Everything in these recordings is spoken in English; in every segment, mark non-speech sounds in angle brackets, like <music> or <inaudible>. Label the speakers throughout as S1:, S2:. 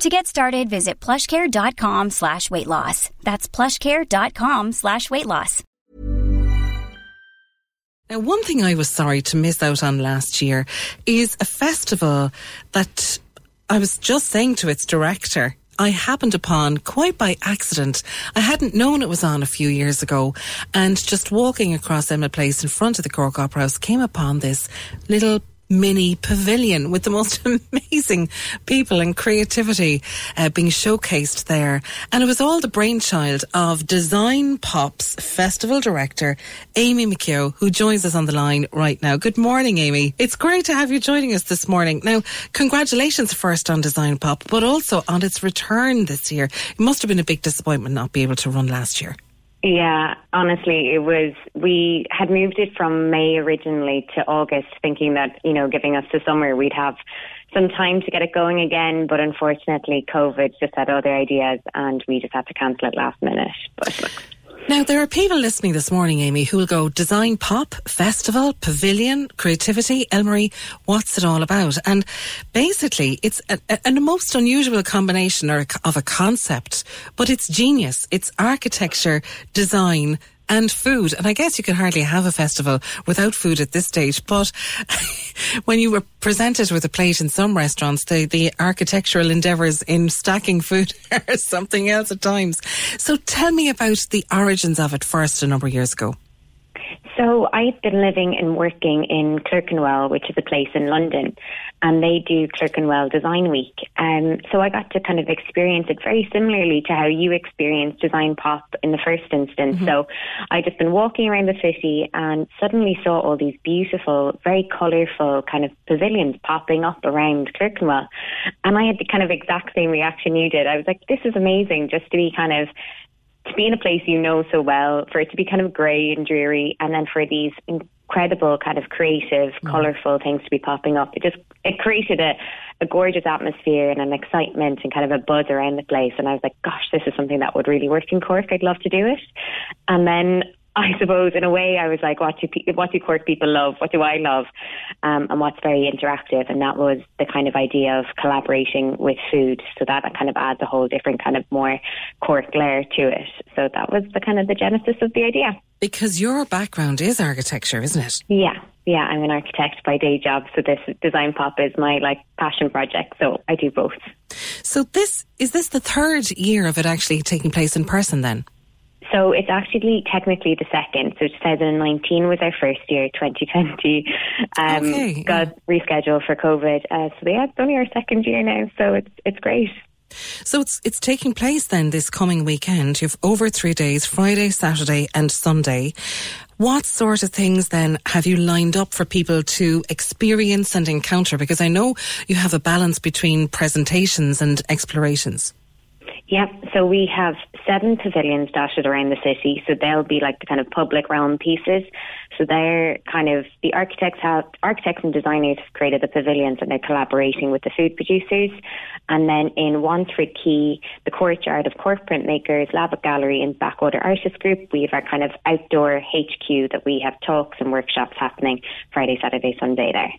S1: To get started, visit plushcare.com slash weight loss. That's plushcare.com slash weight loss.
S2: Now, one thing I was sorry to miss out on last year is a festival that I was just saying to its director, I happened upon quite by accident. I hadn't known it was on a few years ago, and just walking across Emmet Place in front of the Cork Opera House came upon this little mini pavilion with the most <laughs> amazing people and creativity uh, being showcased there. And it was all the brainchild of Design Pop's festival director, Amy McKeogh, who joins us on the line right now. Good morning, Amy. It's great to have you joining us this morning. Now, congratulations first on Design Pop, but also on its return this year. It must have been a big disappointment not be able to run last year.
S3: Yeah, honestly, it was. We had moved it from May originally to August, thinking that, you know, giving us the summer, we'd have some time to get it going again. But unfortunately, COVID just had other ideas and we just had to cancel it last minute. But.
S2: Now, there are people listening this morning, Amy, who will go design pop, festival, pavilion, creativity, Elmarie, what's it all about? And basically, it's a, a, a most unusual combination or, of a concept, but it's genius. It's architecture, design, and food. And I guess you could hardly have a festival without food at this stage. But <laughs> when you were presented with a plate in some restaurants, the, the architectural endeavours in stacking food <laughs> are something else at times. So tell me about the origins of it first a number of years ago.
S3: So I've been living and working in Clerkenwell, which is a place in London, and they do Clerkenwell Design Week. Um, so I got to kind of experience it very similarly to how you experienced Design Pop in the first instance. Mm-hmm. So I just been walking around the city and suddenly saw all these beautiful, very colourful kind of pavilions popping up around Clerkenwell, and I had the kind of exact same reaction you did. I was like, "This is amazing!" Just to be kind of to be in a place you know so well, for it to be kind of grey and dreary, and then for these incredible kind of creative, mm. colourful things to be popping up, it just it created a, a gorgeous atmosphere and an excitement and kind of a buzz around the place. And I was like, gosh, this is something that would really work in Cork. I'd love to do it. And then I suppose in a way I was like, what do what do Cork people love? What do I love? Um, and what's very interactive, and that was the kind of idea of collaborating with food. So that kind of adds a whole different kind of more Cork layer to it. So that was the kind of the genesis of the idea.
S2: Because your background is architecture, isn't it?
S3: Yeah, yeah. I'm an architect by day job, so this design pop is my like passion project. So I do both.
S2: So this is this the third year of it actually taking place in person then?
S3: So it's actually technically the second. So 2019 was our first year. 2020 um, okay, got yeah. rescheduled for COVID. Uh, so yeah, it's only our second year now. So it's it's great.
S2: So it's it's taking place then this coming weekend. You've over three days: Friday, Saturday, and Sunday. What sort of things then have you lined up for people to experience and encounter? Because I know you have a balance between presentations and explorations.
S3: Yep. So we have seven pavilions dotted around the city. So they'll be like the kind of public realm pieces. So they're kind of the architects have architects and designers have created the pavilions and they're collaborating with the food producers. And then in Wandesford Quay, the courtyard of Cork Printmakers, Lavit Gallery and Backwater Artists Group, we have our kind of outdoor HQ that we have talks and workshops happening Friday, Saturday, Sunday there.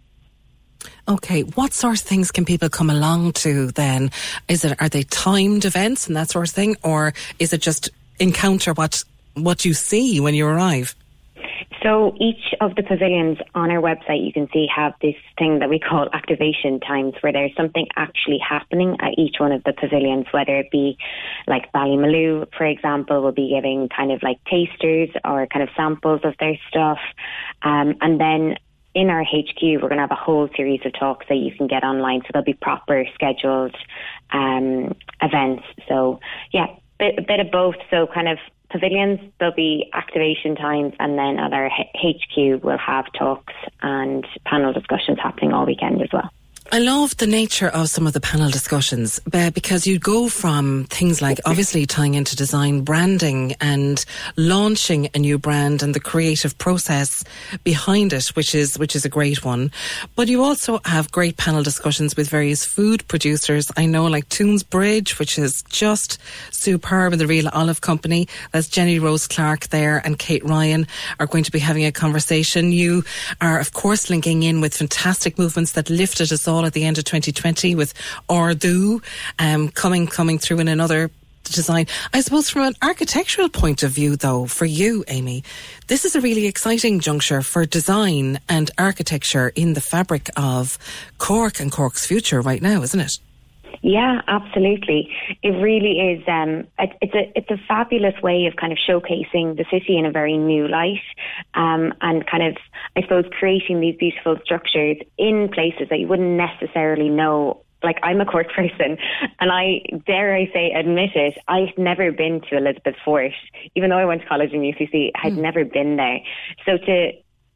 S2: Okay, what sort of things can people come along to then? Is it are they timed events and that sort of thing, or is it just encounter what what you see when you arrive?
S3: So each of the pavilions on our website, you can see have this thing that we call activation times, where there's something actually happening at each one of the pavilions, whether it be like Ballymaloe, for example, will be giving kind of like tasters or kind of samples of their stuff. Um, and then in our HQ, we're going to have a whole series of talks that you can get online. So there'll be proper scheduled um, events. So yeah, bit, a bit of both. So kind of pavilions, there'll be activation times, and then at our HQ, we'll have talks and panel discussions happening all weekend as well.
S2: I love the nature of some of the panel discussions uh, because you go from things like obviously tying into design, branding, and launching a new brand and the creative process behind it, which is which is a great one. But you also have great panel discussions with various food producers. I know, like Toons Bridge, which is just superb, and the Real Olive Company. That's Jenny Rose Clark there, and Kate Ryan are going to be having a conversation. You are, of course, linking in with fantastic movements that lifted us all at the end of 2020 with Ardú um, coming coming through in another design. I suppose from an architectural point of view, though, for you, Amy, this is a really exciting juncture for design and architecture in the fabric of Cork and Cork's future right now, isn't it?
S3: Yeah, absolutely. It really is. Um, it, it's a it's a fabulous way of kind of showcasing the city in a very new light, um, and kind of I suppose creating these beautiful structures in places that you wouldn't necessarily know like I'm a Cork <laughs> person, and I dare I say admit it, I've never been to Elizabeth Fort, even though I went to college in UCC, I had mm. never been there. So to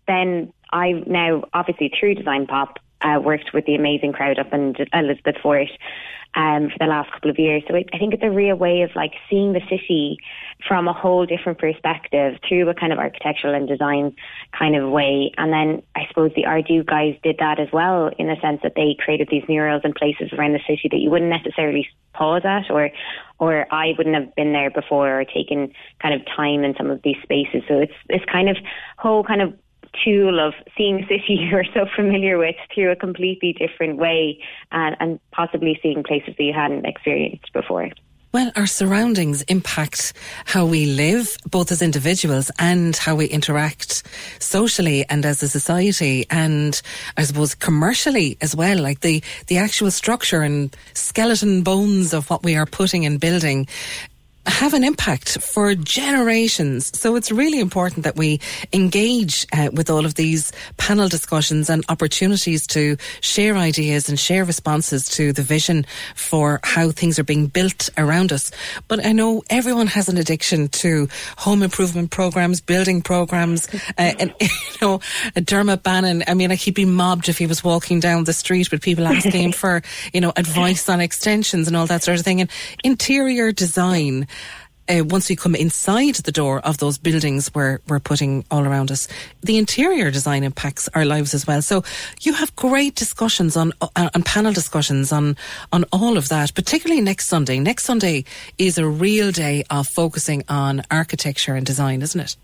S3: then I've now obviously through Design Pop uh, worked with the amazing crowd up in Elizabeth Fort um, for the last couple of years. So I think it's a real way of like seeing the city from a whole different perspective through a kind of architectural and design kind of way. And then I suppose the Ardu guys did that as well in the sense that they created these murals in places around the city that you wouldn't necessarily pause at or or I wouldn't have been there before or taken kind of time in some of these spaces. So it's this kind of whole kind of tool of seeing a city <laughs> you're so familiar with through a completely different way and, and possibly seeing places that you hadn't experienced before.
S2: Well, our surroundings impact how we live, both as individuals and how we interact socially and as a society, and I suppose commercially as well. Like the the actual structure and skeleton bones of what we are putting and building have an impact for generations. So it's really important that we engage uh, with all of these panel discussions and opportunities to share ideas and share responses to the vision for how things are being built around us. But I know everyone has an addiction to home improvement programs, building programs, uh, <laughs> and you know, Dermot Bannon. I mean, like he'd be mobbed if he was walking down the street with people asking <laughs> him for you know advice on extensions and all that sort of thing. And interior design uh, once we come inside the door of those buildings we're, we're putting all around us, the interior design impacts our lives as well. So you have great discussions on, uh, on panel discussions on, on all of that, particularly next Sunday. Next Sunday is a real day of focusing on architecture and design, isn't it?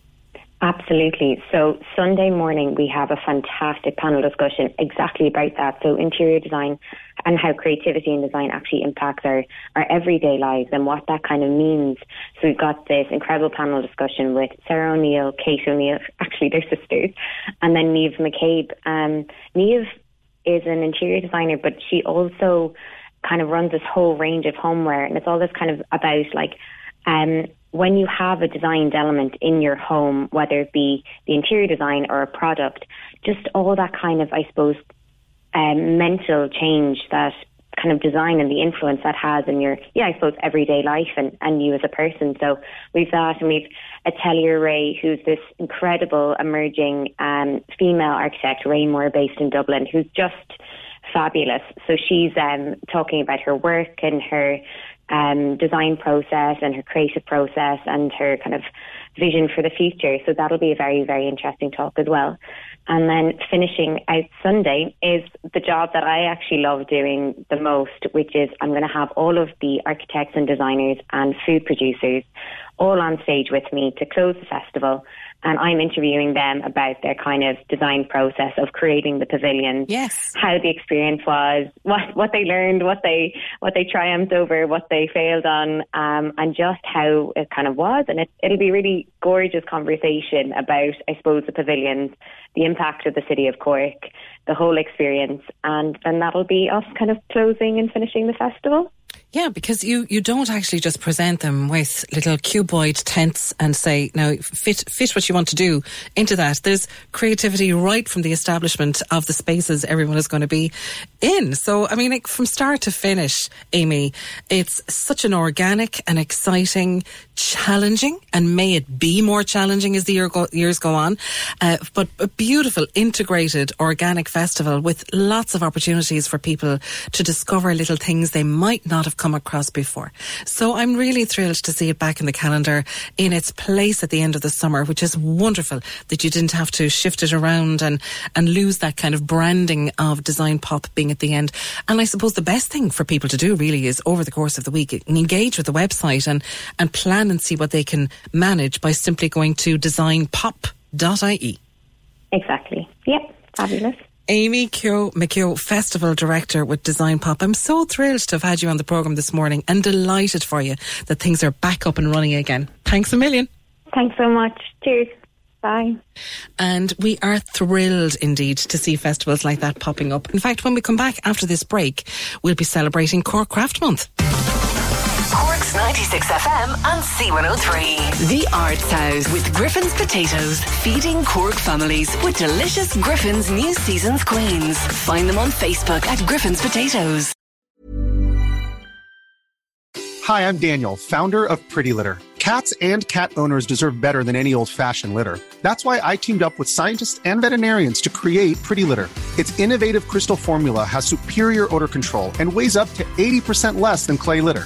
S3: Absolutely. So Sunday morning we have a fantastic panel discussion exactly about that. So interior design and how creativity and design actually impacts our, our everyday lives and what that kind of means. So we've got this incredible panel discussion with Sarah O'Neill, Kate O'Neill, <laughs> actually they're sisters, and then Neve McCabe. Um, Neve is an interior designer, but she also kind of runs this whole range of homeware and it's all this kind of about like um, when you have a designed element in your home, whether it be the interior design or a product, just all that kind of, I suppose, um, mental change that kind of design and the influence that has in your, yeah, I suppose, everyday life and, and you as a person. So we've that, and we've Atelier Ray, who's this incredible emerging um, female architect, Ray Moore, based in Dublin, who's just fabulous. So she's um, talking about her work and her um, design process and her creative process and her kind of vision for the future. So that'll be a very, very interesting talk as well. And then finishing out Sunday is the job that I actually love doing the most, which is I'm going to have all of the architects and designers and food producers all on stage with me to close the festival and I'm interviewing them about their kind of design process of creating the pavilion.
S2: Yes.
S3: How the experience was, what what they learned, what they what they triumphed over, what they failed on, um, and just how it kind of was. And it, it'll be a really gorgeous conversation about, I suppose, the pavilions, the impact of the city of Cork, the whole experience, and then that'll be us kind of closing and finishing the festival.
S2: Yeah, because you, you don't actually just present them with little cuboid tents and say, now fit, fit what you want to do into that. There's creativity right from the establishment of the spaces everyone is going to be in. So, I mean, like, from start to finish, Amy, it's such an organic and exciting, challenging, and may it be more challenging as the year go, years go on, uh, but a beautiful, integrated, organic festival with lots of opportunities for people to discover little things they might not have come across before. So I'm really thrilled to see it back in the calendar in its place at the end of the summer, which is wonderful that you didn't have to shift it around and, and lose that kind of branding of design pop being at the end. And I suppose the best thing for people to do really is over the course of the week engage with the website and, and plan and see what they can manage by simply going to designpop.ie.
S3: Exactly. Yep. Fabulous.
S2: Amy Keogh McKeogh, Festival Director with Design Pop. I'm so thrilled to have had you on the programme this morning and delighted for you that things are back up and running again. Thanks a million.
S3: Thanks so much. Cheers. Bye.
S2: And we are thrilled indeed to see festivals like that popping up. In fact, when we come back after this break, we'll be celebrating Cork Craft Month.
S4: Cork's 96 FM and C103. The Arts House with Griffin's Potatoes, feeding Cork families with delicious Griffin's new season's queens. Find them on Facebook at Griffin's Potatoes.
S5: Hi, I'm Daniel, founder of Pretty Litter. Cats and cat owners deserve better than any old fashioned litter. That's why I teamed up with scientists and veterinarians to create Pretty Litter. Its innovative crystal formula has superior odor control and weighs up to 80% less than clay litter.